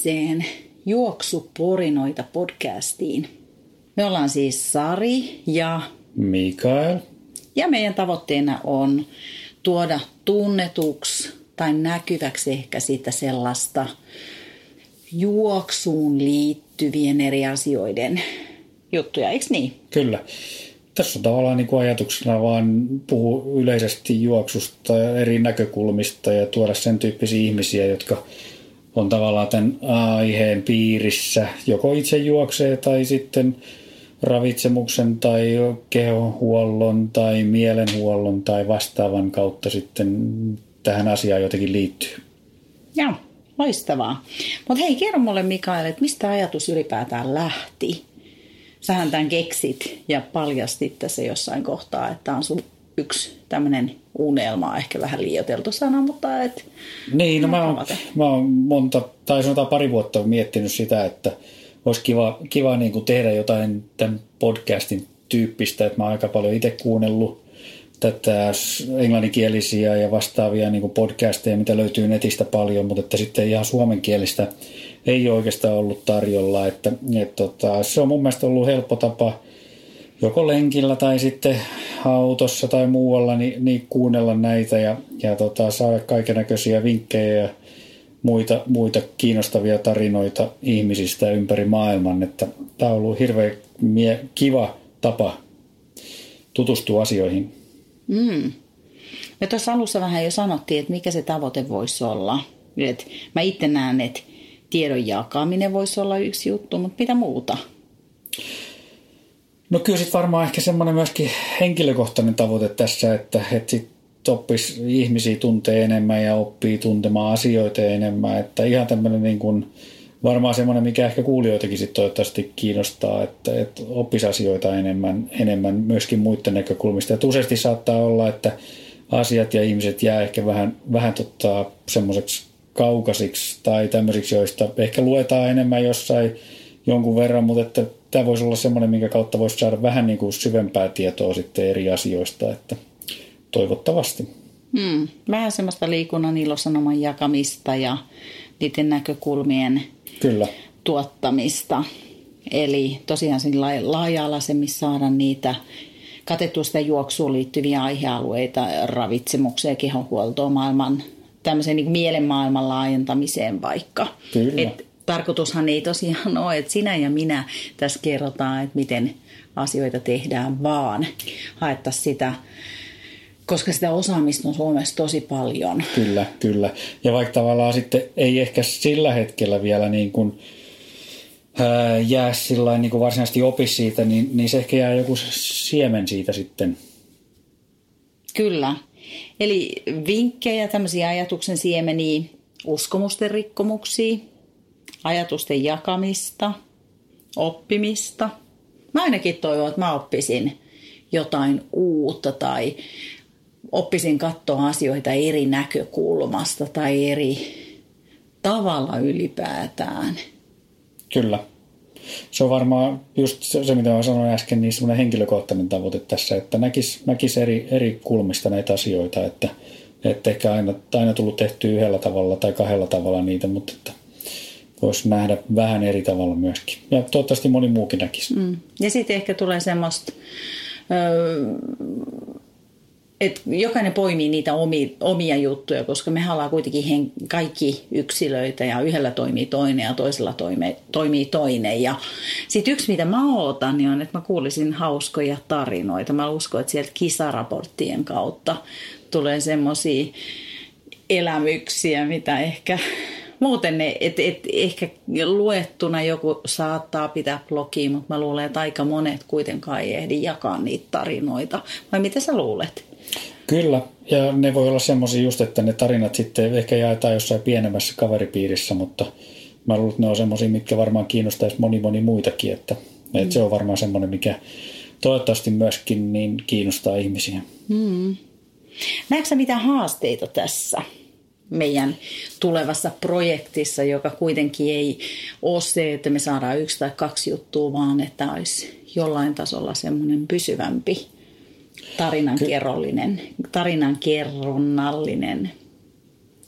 uutiseen Juoksuporinoita podcastiin. Me ollaan siis Sari ja Mikael. Ja meidän tavoitteena on tuoda tunnetuksi tai näkyväksi ehkä sitä sellaista juoksuun liittyvien eri asioiden juttuja, eikö niin? Kyllä. Tässä on tavallaan niin kuin ajatuksena vaan puhua yleisesti juoksusta eri näkökulmista ja tuoda sen tyyppisiä ihmisiä, jotka on tavallaan tämän aiheen piirissä. Joko itse juoksee tai sitten ravitsemuksen tai kehohuollon tai mielenhuollon tai vastaavan kautta sitten tähän asiaan jotenkin liittyy. Joo, loistavaa. Mutta hei, kerro mulle Mikael, että mistä ajatus ylipäätään lähti? Sähän tämän keksit ja paljastit tässä jossain kohtaa, että on sun yksi tämmöinen unelma, ehkä vähän liioteltu sana, mutta et... Niin, no mä oon, mä oon monta, tai sanotaan pari vuotta miettinyt sitä, että olisi kiva, kiva niin kuin tehdä jotain tämän podcastin tyyppistä, että mä oon aika paljon itse kuunnellut tätä englanninkielisiä ja vastaavia niin kuin podcasteja, mitä löytyy netistä paljon, mutta että sitten ihan suomenkielistä ei oikeastaan ollut tarjolla. Että, et, tota, se on mun mielestä ollut helppo tapa joko lenkillä tai sitten autossa tai muualla niin, niin kuunnella näitä ja, ja tota, saada kaiken näköisiä vinkkejä ja muita, muita kiinnostavia tarinoita ihmisistä ympäri maailman. Että tämä on ollut hirveän mie- kiva tapa tutustua asioihin. Mm. Me tuossa alussa vähän jo sanottiin, että mikä se tavoite voisi olla. Et mä itse näen, että tiedon jakaminen voisi olla yksi juttu, mutta mitä muuta? No kyllä sitten varmaan ehkä semmoinen myöskin henkilökohtainen tavoite tässä, että, että sit oppisi ihmisiä tuntee enemmän ja oppii tuntemaan asioita enemmän. Että ihan tämmöinen niin kuin, varmaan semmoinen, mikä ehkä kuulijoitakin sitten toivottavasti kiinnostaa, että, että oppisi asioita enemmän, enemmän myöskin muiden näkökulmista. Et useasti saattaa olla, että asiat ja ihmiset jää ehkä vähän, vähän tota, semmoiseksi kaukaisiksi tai tämmöisiksi, joista ehkä luetaan enemmän jossain jonkun verran, mutta että tämä voisi olla semmoinen, minkä kautta voisi saada vähän niin kuin syvempää tietoa sitten eri asioista, että toivottavasti. Hmm. Vähän semmoista liikunnan ilosanoman jakamista ja niiden näkökulmien Kyllä. tuottamista. Eli tosiaan laaja-alaisemmin saada niitä katettua sitä juoksuun liittyviä aihealueita, ravitsemukseen, kehonhuoltoon, maailman, tämmöiseen niin mielenmaailman laajentamiseen vaikka. Kyllä. Et tarkoitushan ei tosiaan ole, että sinä ja minä tässä kerrotaan, että miten asioita tehdään, vaan haettaisiin sitä koska sitä osaamista on Suomessa tosi paljon. Kyllä, kyllä. Ja vaikka tavallaan sitten ei ehkä sillä hetkellä vielä niin kuin, ää, jää sillä niin kuin varsinaisesti opi siitä, niin, niin se ehkä jää joku siemen siitä sitten. Kyllä. Eli vinkkejä, tämmöisiä ajatuksen siemeniä, uskomusten rikkomuksia, ajatusten jakamista, oppimista. Mä ainakin toivon, että mä oppisin jotain uutta tai oppisin katsoa asioita eri näkökulmasta tai eri tavalla ylipäätään. Kyllä. Se on varmaan just se, mitä mä sanoin äsken, niin semmoinen henkilökohtainen tavoite tässä, että näkisi näkis eri, eri kulmista näitä asioita, että, että ehkä aina, aina tullut tehty yhdellä tavalla tai kahdella tavalla niitä, mutta että voisi nähdä vähän eri tavalla myöskin. Ja toivottavasti moni muukin näkisi. Mm. Ja sitten ehkä tulee semmoista, että jokainen poimii niitä omia, omia juttuja, koska me ollaan kuitenkin hen, kaikki yksilöitä ja yhdellä toimii toinen ja toisella toimi, toimii toinen. Ja sitten yksi, mitä mä ootan, niin on, että mä kuulisin hauskoja tarinoita. Mä uskon, että sieltä kisaraporttien kautta tulee semmoisia elämyksiä, mitä ehkä muuten ne, et, et, ehkä luettuna joku saattaa pitää blogia, mutta mä luulen, että aika monet kuitenkaan ei ehdi jakaa niitä tarinoita. Vai mitä sä luulet? Kyllä, ja ne voi olla semmoisia just, että ne tarinat sitten ehkä jaetaan jossain pienemmässä kaveripiirissä, mutta mä luulen, että ne on semmoisia, mitkä varmaan kiinnostaisi moni moni muitakin, että, mm. että se on varmaan semmoinen, mikä toivottavasti myöskin niin kiinnostaa ihmisiä. Mm. Näetkö mitä haasteita tässä meidän tulevassa projektissa, joka kuitenkin ei ole se, että me saadaan yksi tai kaksi juttua, vaan että olisi jollain tasolla semmoinen pysyvämpi tarinankerrollinen, tarinankerronnallinen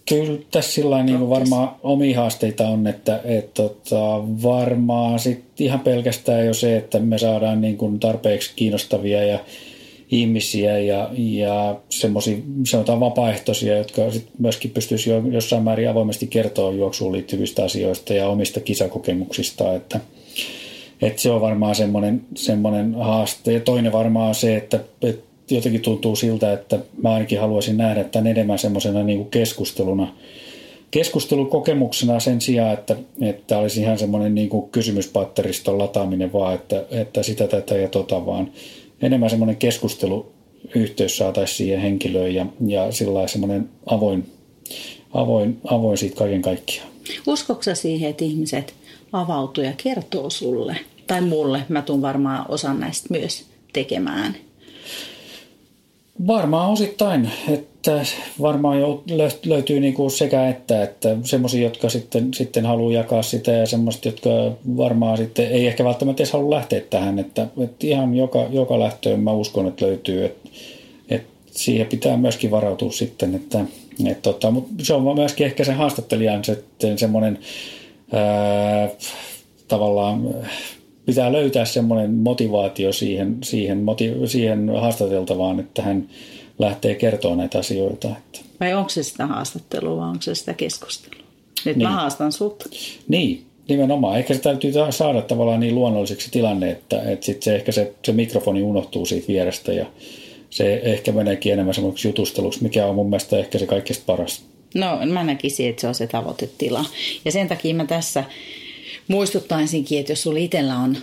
Kyllä tässä sillä niin varmaan omia haasteita on, että et, tota, varmaan sit ihan pelkästään jo se, että me saadaan niin kuin tarpeeksi kiinnostavia ja ihmisiä ja, ja semmoisia sanotaan vapaaehtoisia, jotka sit myöskin pystyisi jo jossain määrin avoimesti kertoa juoksuun liittyvistä asioista ja omista kisakokemuksista, että, että se on varmaan semmoinen, semmoinen haaste. Ja toinen varmaan on se, että, että jotenkin tuntuu siltä, että mä ainakin haluaisin nähdä tämän enemmän semmoisena niin keskusteluna, keskustelukokemuksena sen sijaan, että, että olisi ihan semmoinen niin kuin kysymyspatteriston lataaminen vaan, että, että sitä tätä ja tota vaan. Enemmän semmoinen keskusteluyhteys saataisiin siihen henkilöön ja, ja sillä semmoinen avoin, avoin, avoin siitä kaiken kaikkiaan. Uskoksa siihen, että ihmiset avautuu ja kertoo sulle tai mulle? Mä tuun varmaan osan näistä myös tekemään. Varmaan osittain, että varmaan jo löytyy niin kuin sekä että, että semmoisia, jotka sitten, sitten haluaa jakaa sitä ja semmoista, jotka varmaan sitten ei ehkä välttämättä edes halua lähteä tähän, että, että ihan joka, joka lähtöön mä uskon, että löytyy, että, että siihen pitää myöskin varautua sitten, että, että tota, mutta se on myöskin ehkä sen haastattelijan sitten semmoinen ää, tavallaan pitää löytää semmoinen motivaatio siihen, siihen, moti, siihen haastateltavaan, että hän lähtee kertoa näitä asioita. Että. Vai onko se sitä haastattelua vai onko se sitä keskustelua? Nyt niin. mä haastan sut. Niin, nimenomaan. Ehkä se täytyy saada tavallaan niin luonnolliseksi tilanne, että, että sit se, ehkä se, se mikrofoni unohtuu siitä vierestä ja se ehkä meneekin enemmän semmoiksi jutusteluksi, mikä on mun mielestä ehkä se kaikista paras. No mä näkisin, että se on se tavoitetila. Ja sen takia mä tässä muistuttaisinkin, että jos sulla itsellä on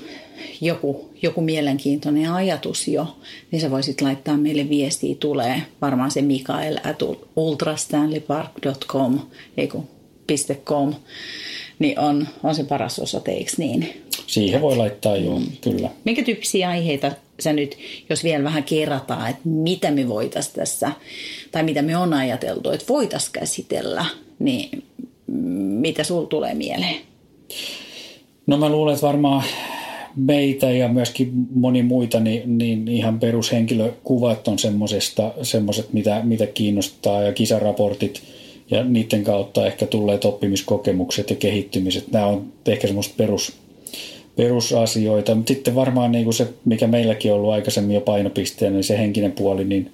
joku, joku mielenkiintoinen ajatus jo, niin sä voisit laittaa meille viestiä, tulee varmaan se Mikael at ultrastanleypark.com, ei .com, niin on, on se paras osoite, eikö niin? Siihen voi laittaa jo, mm. kyllä. Minkä tyyppisiä aiheita sä nyt, jos vielä vähän kerrataan, että mitä me voitaisiin tässä, tai mitä me on ajateltu, että voitaisiin käsitellä, niin mitä sul tulee mieleen? No mä luulen, että varmaan meitä ja myöskin moni muita, niin, niin ihan perushenkilökuvat on semmoiset, mitä, mitä kiinnostaa ja kisaraportit ja niiden kautta ehkä tulleet oppimiskokemukset ja kehittymiset. Nämä on ehkä semmoista perus, perusasioita, mutta sitten varmaan niin kuin se, mikä meilläkin on ollut aikaisemmin jo painopisteenä, niin se henkinen puoli, niin,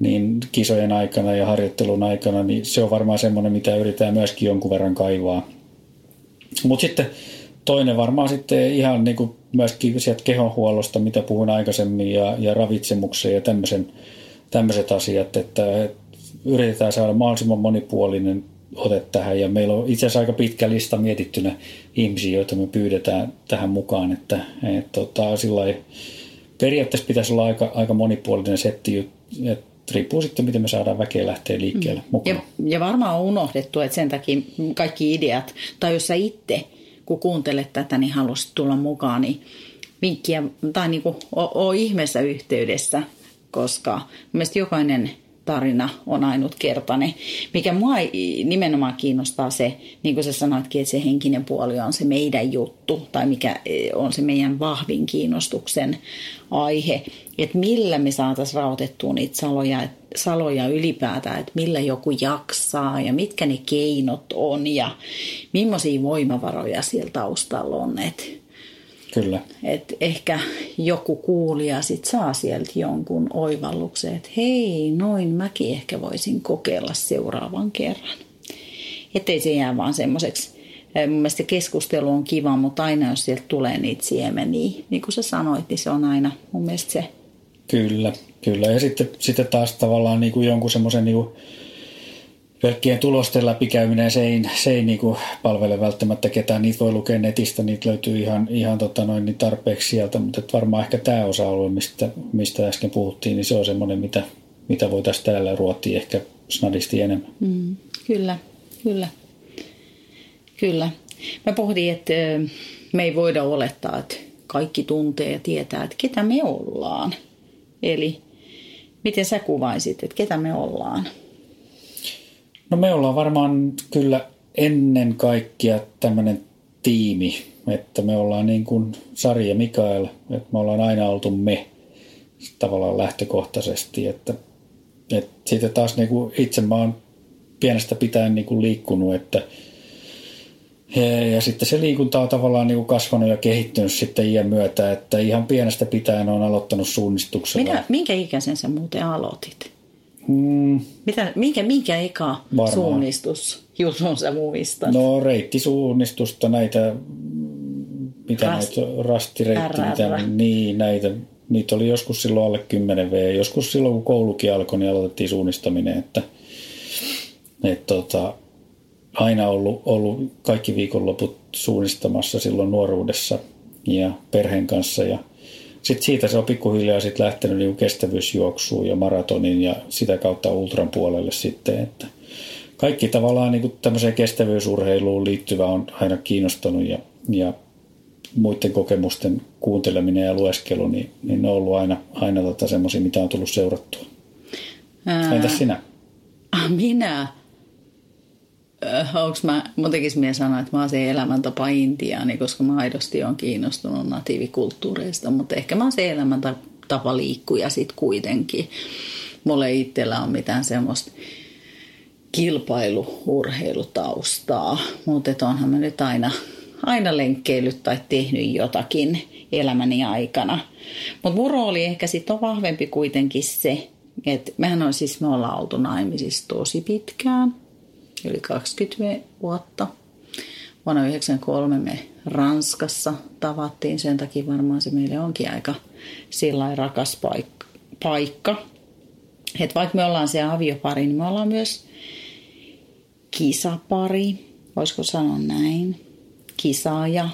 niin kisojen aikana ja harjoittelun aikana, niin se on varmaan semmoinen, mitä yritetään myöskin jonkun verran kaivaa. Mutta sitten toinen varmaan sitten ihan niin kuin myöskin sieltä kehonhuollosta, mitä puhuin aikaisemmin, ja, ja ravitsemuksen ja tämmöisen, tämmöiset asiat, että, että yritetään saada mahdollisimman monipuolinen ote tähän, ja meillä on itse asiassa aika pitkä lista mietittynä ihmisiä, joita me pyydetään tähän mukaan, että, että tota, sillä periaatteessa pitäisi olla aika, aika monipuolinen setti, että riippuu sitten, miten me saadaan väkeä lähteä liikkeelle mm. mukaan. Ja, ja varmaan on unohdettu, että sen takia kaikki ideat, tai jos sä itse – kun kuuntelet tätä, niin haluaisit tulla mukaan, niin vinkkiä tai niin kuin ole ihmeessä yhteydessä, koska mielestäni jokainen tarina on ainutkertainen. Mikä mua nimenomaan kiinnostaa se, niin kuin sä sanoitkin, että se henkinen puoli on se meidän juttu tai mikä e, on se meidän vahvin kiinnostuksen aihe. Että millä me saataisiin rautettua niitä saloja, saloja ylipäätään, että millä joku jaksaa ja mitkä ne keinot on ja millaisia voimavaroja siellä taustalla on. Että Kyllä. Et ehkä joku kuulija sit saa sieltä jonkun oivalluksen, että hei, noin mäkin ehkä voisin kokeilla seuraavan kerran. Ettei se jää vaan semmoiseksi. Mun mielestä keskustelu on kiva, mutta aina jos sieltä tulee niitä siemeniä, niin kuin sä sanoit, niin se on aina mun mielestä se. Kyllä, kyllä. Ja sitten, sitten taas tavallaan niin kuin jonkun semmoisen niin pelkkien tulosten läpikäyminen, se ei, se ei niinku palvele välttämättä ketään. Niitä voi lukea netistä, niitä löytyy ihan, ihan tota noin, niin tarpeeksi sieltä, mutta varmaan ehkä tämä osa-alue, mistä, mistä äsken puhuttiin, niin se on semmoinen, mitä, mitä voitaisiin täällä ruottia ehkä snadisti enemmän. Mm, kyllä, kyllä. Kyllä. Mä pohdin, että me ei voida olettaa, että kaikki tuntee ja tietää, että ketä me ollaan. Eli miten sä kuvaisit, että ketä me ollaan? No me ollaan varmaan kyllä ennen kaikkea tämmöinen tiimi, että me ollaan niin kuin Sari ja Mikael, että me ollaan aina oltu me tavallaan lähtökohtaisesti, että, että sitten taas niin kuin itse mä oon pienestä pitäen niin kuin liikkunut, että ja sitten se liikunta on tavallaan niin kuin kasvanut ja kehittynyt sitten iän myötä, että ihan pienestä pitäen on aloittanut suunnistuksella. Minä, minkä ikäisen sä muuten aloitit? Mm. Mitä, minkä, minkä eka Varmaan. suunnistus jutun sä muistat? No reittisuunnistusta, näitä, mitä Rast, näitä, rastireitti, mitä, niin näitä, niitä oli joskus silloin alle 10 V. Joskus silloin kun koulukin alkoi, niin aloitettiin suunnistaminen, että, että tota, aina ollut, ollut kaikki viikonloput suunnistamassa silloin nuoruudessa ja perheen kanssa ja sitten siitä se on pikkuhiljaa sit lähtenyt niin kestävyysjuoksuun ja maratonin ja sitä kautta ultran puolelle sitten, että kaikki tavallaan niin tämmöiseen kestävyysurheiluun liittyvä on aina kiinnostanut ja, ja muiden kokemusten kuunteleminen ja lueskelu, niin, niin ne on ollut aina, aina tota semmoisia, mitä on tullut seurattua. Ää, Entäs sinä? Minä? Onko mä, mun tekisi mie sanoa, että mä oon se elämäntapa intiaani, koska mä aidosti on kiinnostunut natiivikulttuureista, mutta ehkä mä oon se elämäntapa liikkuja sit kuitenkin. Mulla ei itsellä ole mitään semmoista kilpailuurheilutaustaa, mutta onhan mä nyt aina, aina lenkkeillyt tai tehnyt jotakin elämäni aikana. Mutta mun rooli ehkä sitten on vahvempi kuitenkin se, että mehän on siis, me ollaan oltu naimisissa tosi pitkään – yli 20 vuotta. Vuonna 1993 me Ranskassa tavattiin, sen takia varmaan se meille onkin aika sillä rakas paikka. Et vaikka me ollaan se aviopari, niin me ollaan myös kisapari, voisiko sanoa näin, kisaaja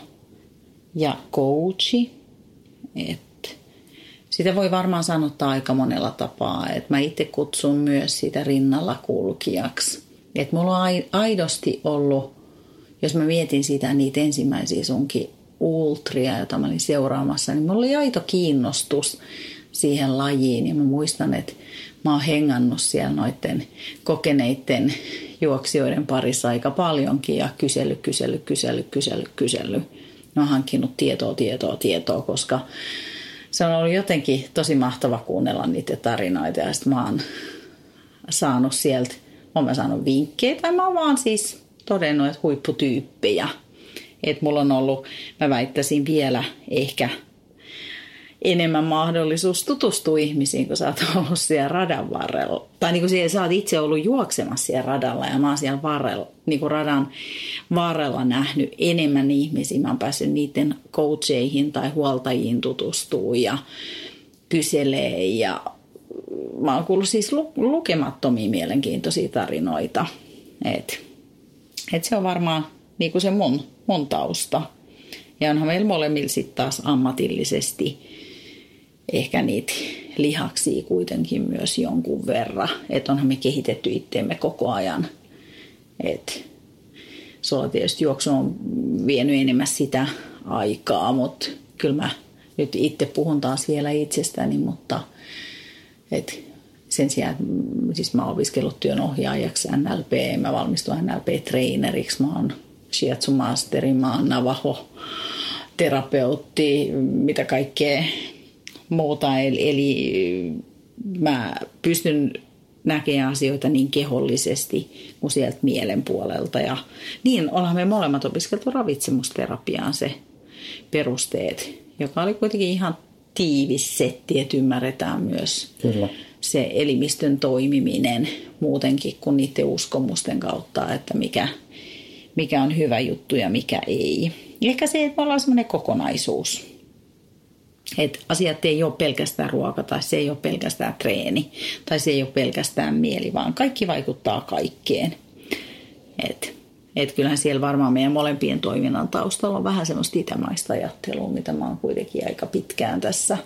ja coachi. Et sitä voi varmaan sanottaa aika monella tapaa. Et mä itse kutsun myös sitä rinnalla kulkijaksi. Että mulla on aidosti ollut, jos mä mietin sitä niitä ensimmäisiä sunkin ultria, joita mä olin seuraamassa, niin mulla oli aito kiinnostus siihen lajiin. Ja mä muistan, että mä oon hengannut siellä noiden kokeneiden juoksijoiden parissa aika paljonkin ja kysely, kysely, kysely, kysely, kysely. Mä oon hankkinut tietoa, tietoa, tietoa, koska se on ollut jotenkin tosi mahtava kuunnella niitä tarinoita ja sitten mä oon saanut sieltä olen mä saanut vinkkejä tai mä oon vaan siis todennut, että huipputyyppejä. Että mulla on ollut, mä väittäisin vielä ehkä enemmän mahdollisuus tutustua ihmisiin, kun sä oot ollut siellä radan varrella. Tai niin kuin siellä, sä oot itse ollut juoksemassa siellä radalla ja mä oon siellä varrella, niin kuin radan varrella nähnyt enemmän ihmisiä. Mä oon päässyt niiden coacheihin tai huoltajiin tutustua ja kyselee ja mä oon kuullut siis lukemattomia mielenkiintoisia tarinoita. Et, et se on varmaan niin kuin se mun, mun tausta. Ja onhan meillä molemmilla sitten taas ammatillisesti ehkä niitä lihaksia kuitenkin myös jonkun verran. Että onhan me kehitetty itteemme koko ajan. Että sulla tietysti juoksu on vienyt enemmän sitä aikaa, mutta kyllä mä nyt itse puhun taas vielä itsestäni, mutta – et sen sijaan, siis mä oon opiskellut työnohjaajaksi NLP, mä valmistuin NLP-traineriksi, mä oon shiatsu masteri, mä oon navaho terapeutti, mitä kaikkea muuta. Eli, eli mä pystyn näkemään asioita niin kehollisesti kuin sieltä mielen puolelta. Ja niin ollaan me molemmat opiskeltu ravitsemusterapiaan se perusteet, joka oli kuitenkin ihan tiivis setti, että ymmärretään myös Kyllä. se elimistön toimiminen muutenkin kuin niiden uskomusten kautta, että mikä, mikä on hyvä juttu ja mikä ei. Ehkä se, että me ollaan semmoinen kokonaisuus. Että asiat ei ole pelkästään ruoka tai se ei ole pelkästään treeni tai se ei ole pelkästään mieli, vaan kaikki vaikuttaa kaikkeen. Että että kyllähän siellä varmaan meidän molempien toiminnan taustalla on vähän semmoista itämaista ajattelua, mitä mä oon kuitenkin aika pitkään tässä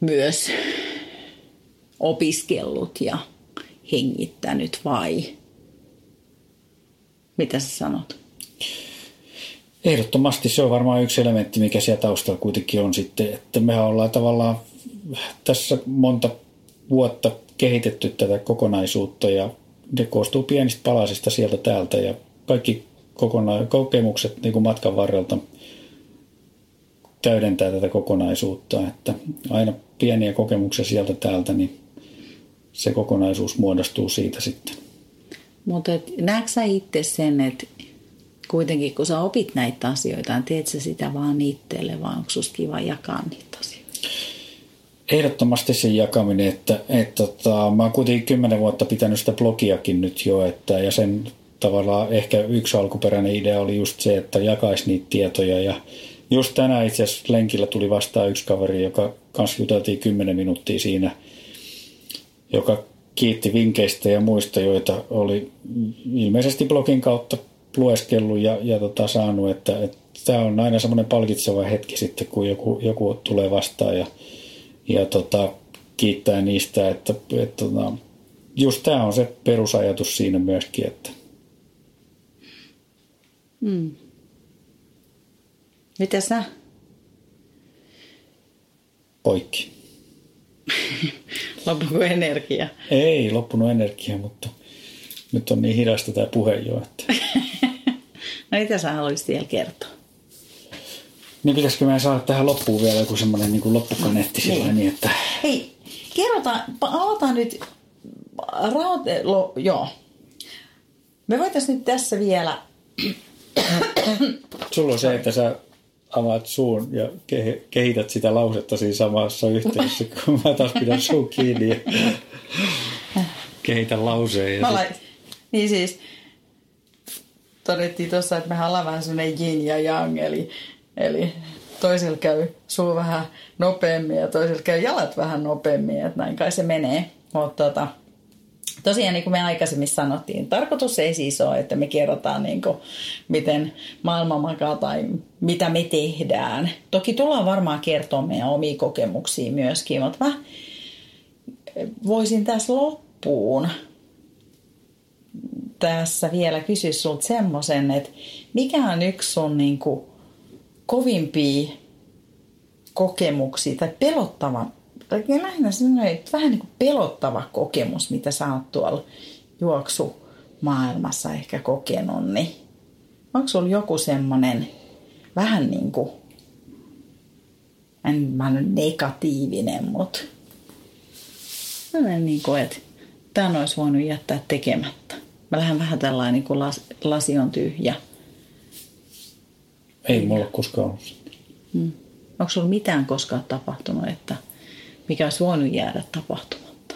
myös opiskellut ja hengittänyt vai mitä sä sanot? Ehdottomasti se on varmaan yksi elementti, mikä siellä taustalla kuitenkin on sitten, että mehän ollaan tavallaan tässä monta vuotta kehitetty tätä kokonaisuutta ja ne koostuu pienistä palasista sieltä täältä ja kaikki kokona- kokemukset niin kuin matkan varrelta täydentää tätä kokonaisuutta, että aina pieniä kokemuksia sieltä täältä, niin se kokonaisuus muodostuu siitä sitten. Mutta näetkö sä itse sen, että kuitenkin kun sä opit näitä asioita, niin teet sä sitä vaan itselle, vaan onko kiva jakaa niitä? Ehdottomasti sen jakaminen, että, että tota, mä oon kuitenkin kymmenen vuotta pitänyt sitä blogiakin nyt jo, että, ja sen tavallaan ehkä yksi alkuperäinen idea oli just se, että jakaisi niitä tietoja ja just tänään itse asiassa lenkillä tuli vastaan yksi kaveri, joka kanssa juteltiin kymmenen minuuttia siinä, joka kiitti vinkkeistä ja muista, joita oli ilmeisesti blogin kautta lueskellut ja, ja tota, saanut, että, että tämä on aina semmoinen palkitseva hetki sitten, kun joku, joku tulee vastaan ja, ja tota, kiittää niistä, että, että, että tota, just tämä on se perusajatus siinä myöskin, että Hmm. Mitä sä? Poikki. Loppuko energia? Ei loppunut energia, mutta nyt on niin hidasta tämä puhe jo. Että... no mitä sä haluaisit vielä kertoa? Niin pitäisikö meidän saada tähän loppuun vielä joku semmoinen niin loppukaneetti sillä niin. niin, että... Hei, kerrotaan, aloitetaan nyt, rahoite, lo, joo. Me voitaisiin nyt tässä vielä Sulla on se, että sä avaat suun ja kehität sitä lausetta siinä samassa yhteydessä, kun mä taas pidän suun kiinni ja kehitän lauseen. Ja lait... Niin siis todettiin tuossa, että mehän ollaan vähän sellainen yin ja yang, eli, eli toisella käy suu vähän nopeammin ja toisella käy jalat vähän nopeammin, että näin kai se menee. Mutta tota, tosiaan niin kuin me aikaisemmin sanottiin, tarkoitus ei siis ole, että me kerrotaan niin kuin, miten maailma makaa tai mitä me tehdään. Toki tullaan varmaan kertoa meidän omia kokemuksia myöskin, mutta mä voisin tässä loppuun tässä vielä kysyä sulta semmoisen, että mikä on yksi sun niin kuin, kovimpia kokemuksia tai pelottava tai lähinnä sellainen vähän niin kuin pelottava kokemus, mitä sä oot tuolla juoksumaailmassa ehkä kokenut, niin onko sulla joku semmoinen vähän niin kuin, en mä nyt negatiivinen, mutta niin kuin, että tämän olisi voinut jättää tekemättä. Mä lähden vähän tällainen niin kuin las, lasi on tyhjä. Ei mulla koskaan ollut. Hmm. Onko sulla mitään koskaan tapahtunut, että – mikä olisi voinut jäädä tapahtumatta?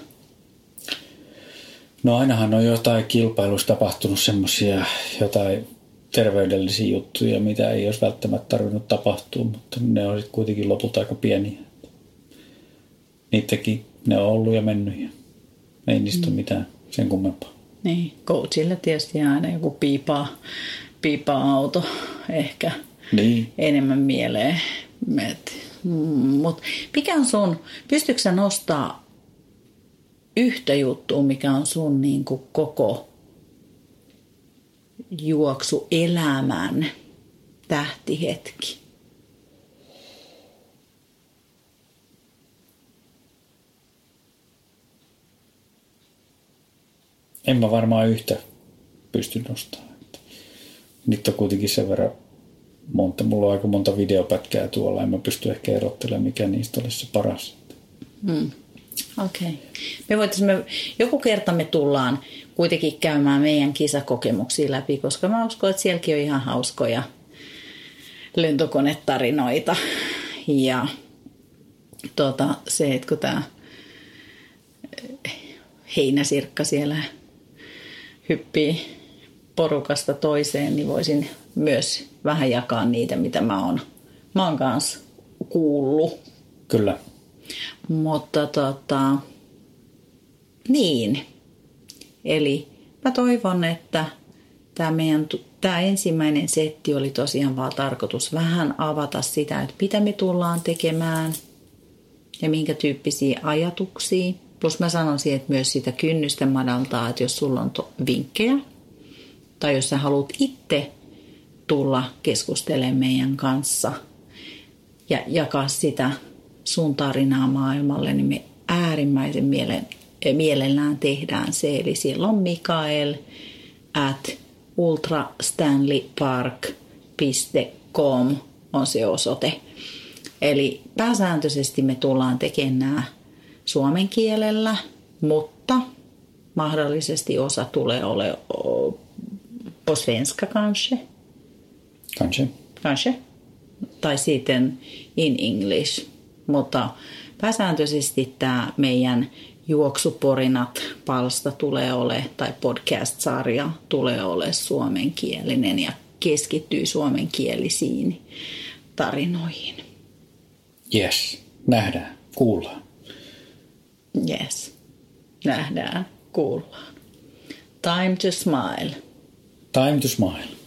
No ainahan on jotain kilpailussa tapahtunut semmoisia jotain terveydellisiä juttuja, mitä ei olisi välttämättä tarvinnut tapahtua, mutta ne on kuitenkin lopulta aika pieniä. Niitäkin ne on ollut ja mennyt ja ei niistä mm. ole mitään sen kummempaa. Niin, coachille tietysti aina joku piipaa, piipaa auto ehkä niin. enemmän mieleen. Et mutta mikä on sun, pystytkö sä nostaa yhtä juttua, mikä on sun niin kuin koko juoksu elämän tähtihetki? En mä varmaan yhtä pysty nostamaan. Nyt on kuitenkin sen verran monta, mulla on aika monta videopätkää tuolla, en mä pysty ehkä erottelemaan, mikä niistä olisi se paras. Hmm. Okei. Okay. Me voitaisiin, joku kerta me tullaan kuitenkin käymään meidän kisakokemuksia läpi, koska mä uskon, että sielläkin on ihan hauskoja lentokonetarinoita. Ja tota, se, että kun tämä heinäsirkka siellä hyppii porukasta toiseen, niin voisin myös vähän jakaa niitä, mitä mä oon, mä oon kanssa kuullut. Kyllä. Mutta tota, niin. Eli mä toivon, että tämä meidän tämä ensimmäinen setti oli tosiaan vaan tarkoitus vähän avata sitä, että mitä me tullaan tekemään ja minkä tyyppisiä ajatuksia. Plus mä sanoisin, että myös sitä kynnystä madaltaa, että jos sulla on to- vinkkejä tai jos sä haluat itse tulla keskustelemaan meidän kanssa ja jakaa sitä sun tarinaa maailmalle, niin me äärimmäisen mielen, mielellään tehdään se. Eli siellä on Mikael at ultrastanleypark.com on se osoite. Eli pääsääntöisesti me tullaan tekemään nämä suomen kielellä, mutta Mahdollisesti osa tulee ole på svenska kanske. Kanske. Kanske. Tai sitten in English. Mutta pääsääntöisesti tämä meidän juoksuporinat palsta tulee ole tai podcast-sarja tulee ole suomenkielinen ja keskittyy suomenkielisiin tarinoihin. Yes, nähdään, kuullaan. Yes, nähdään, kuullaan. Time to smile. Time to smile.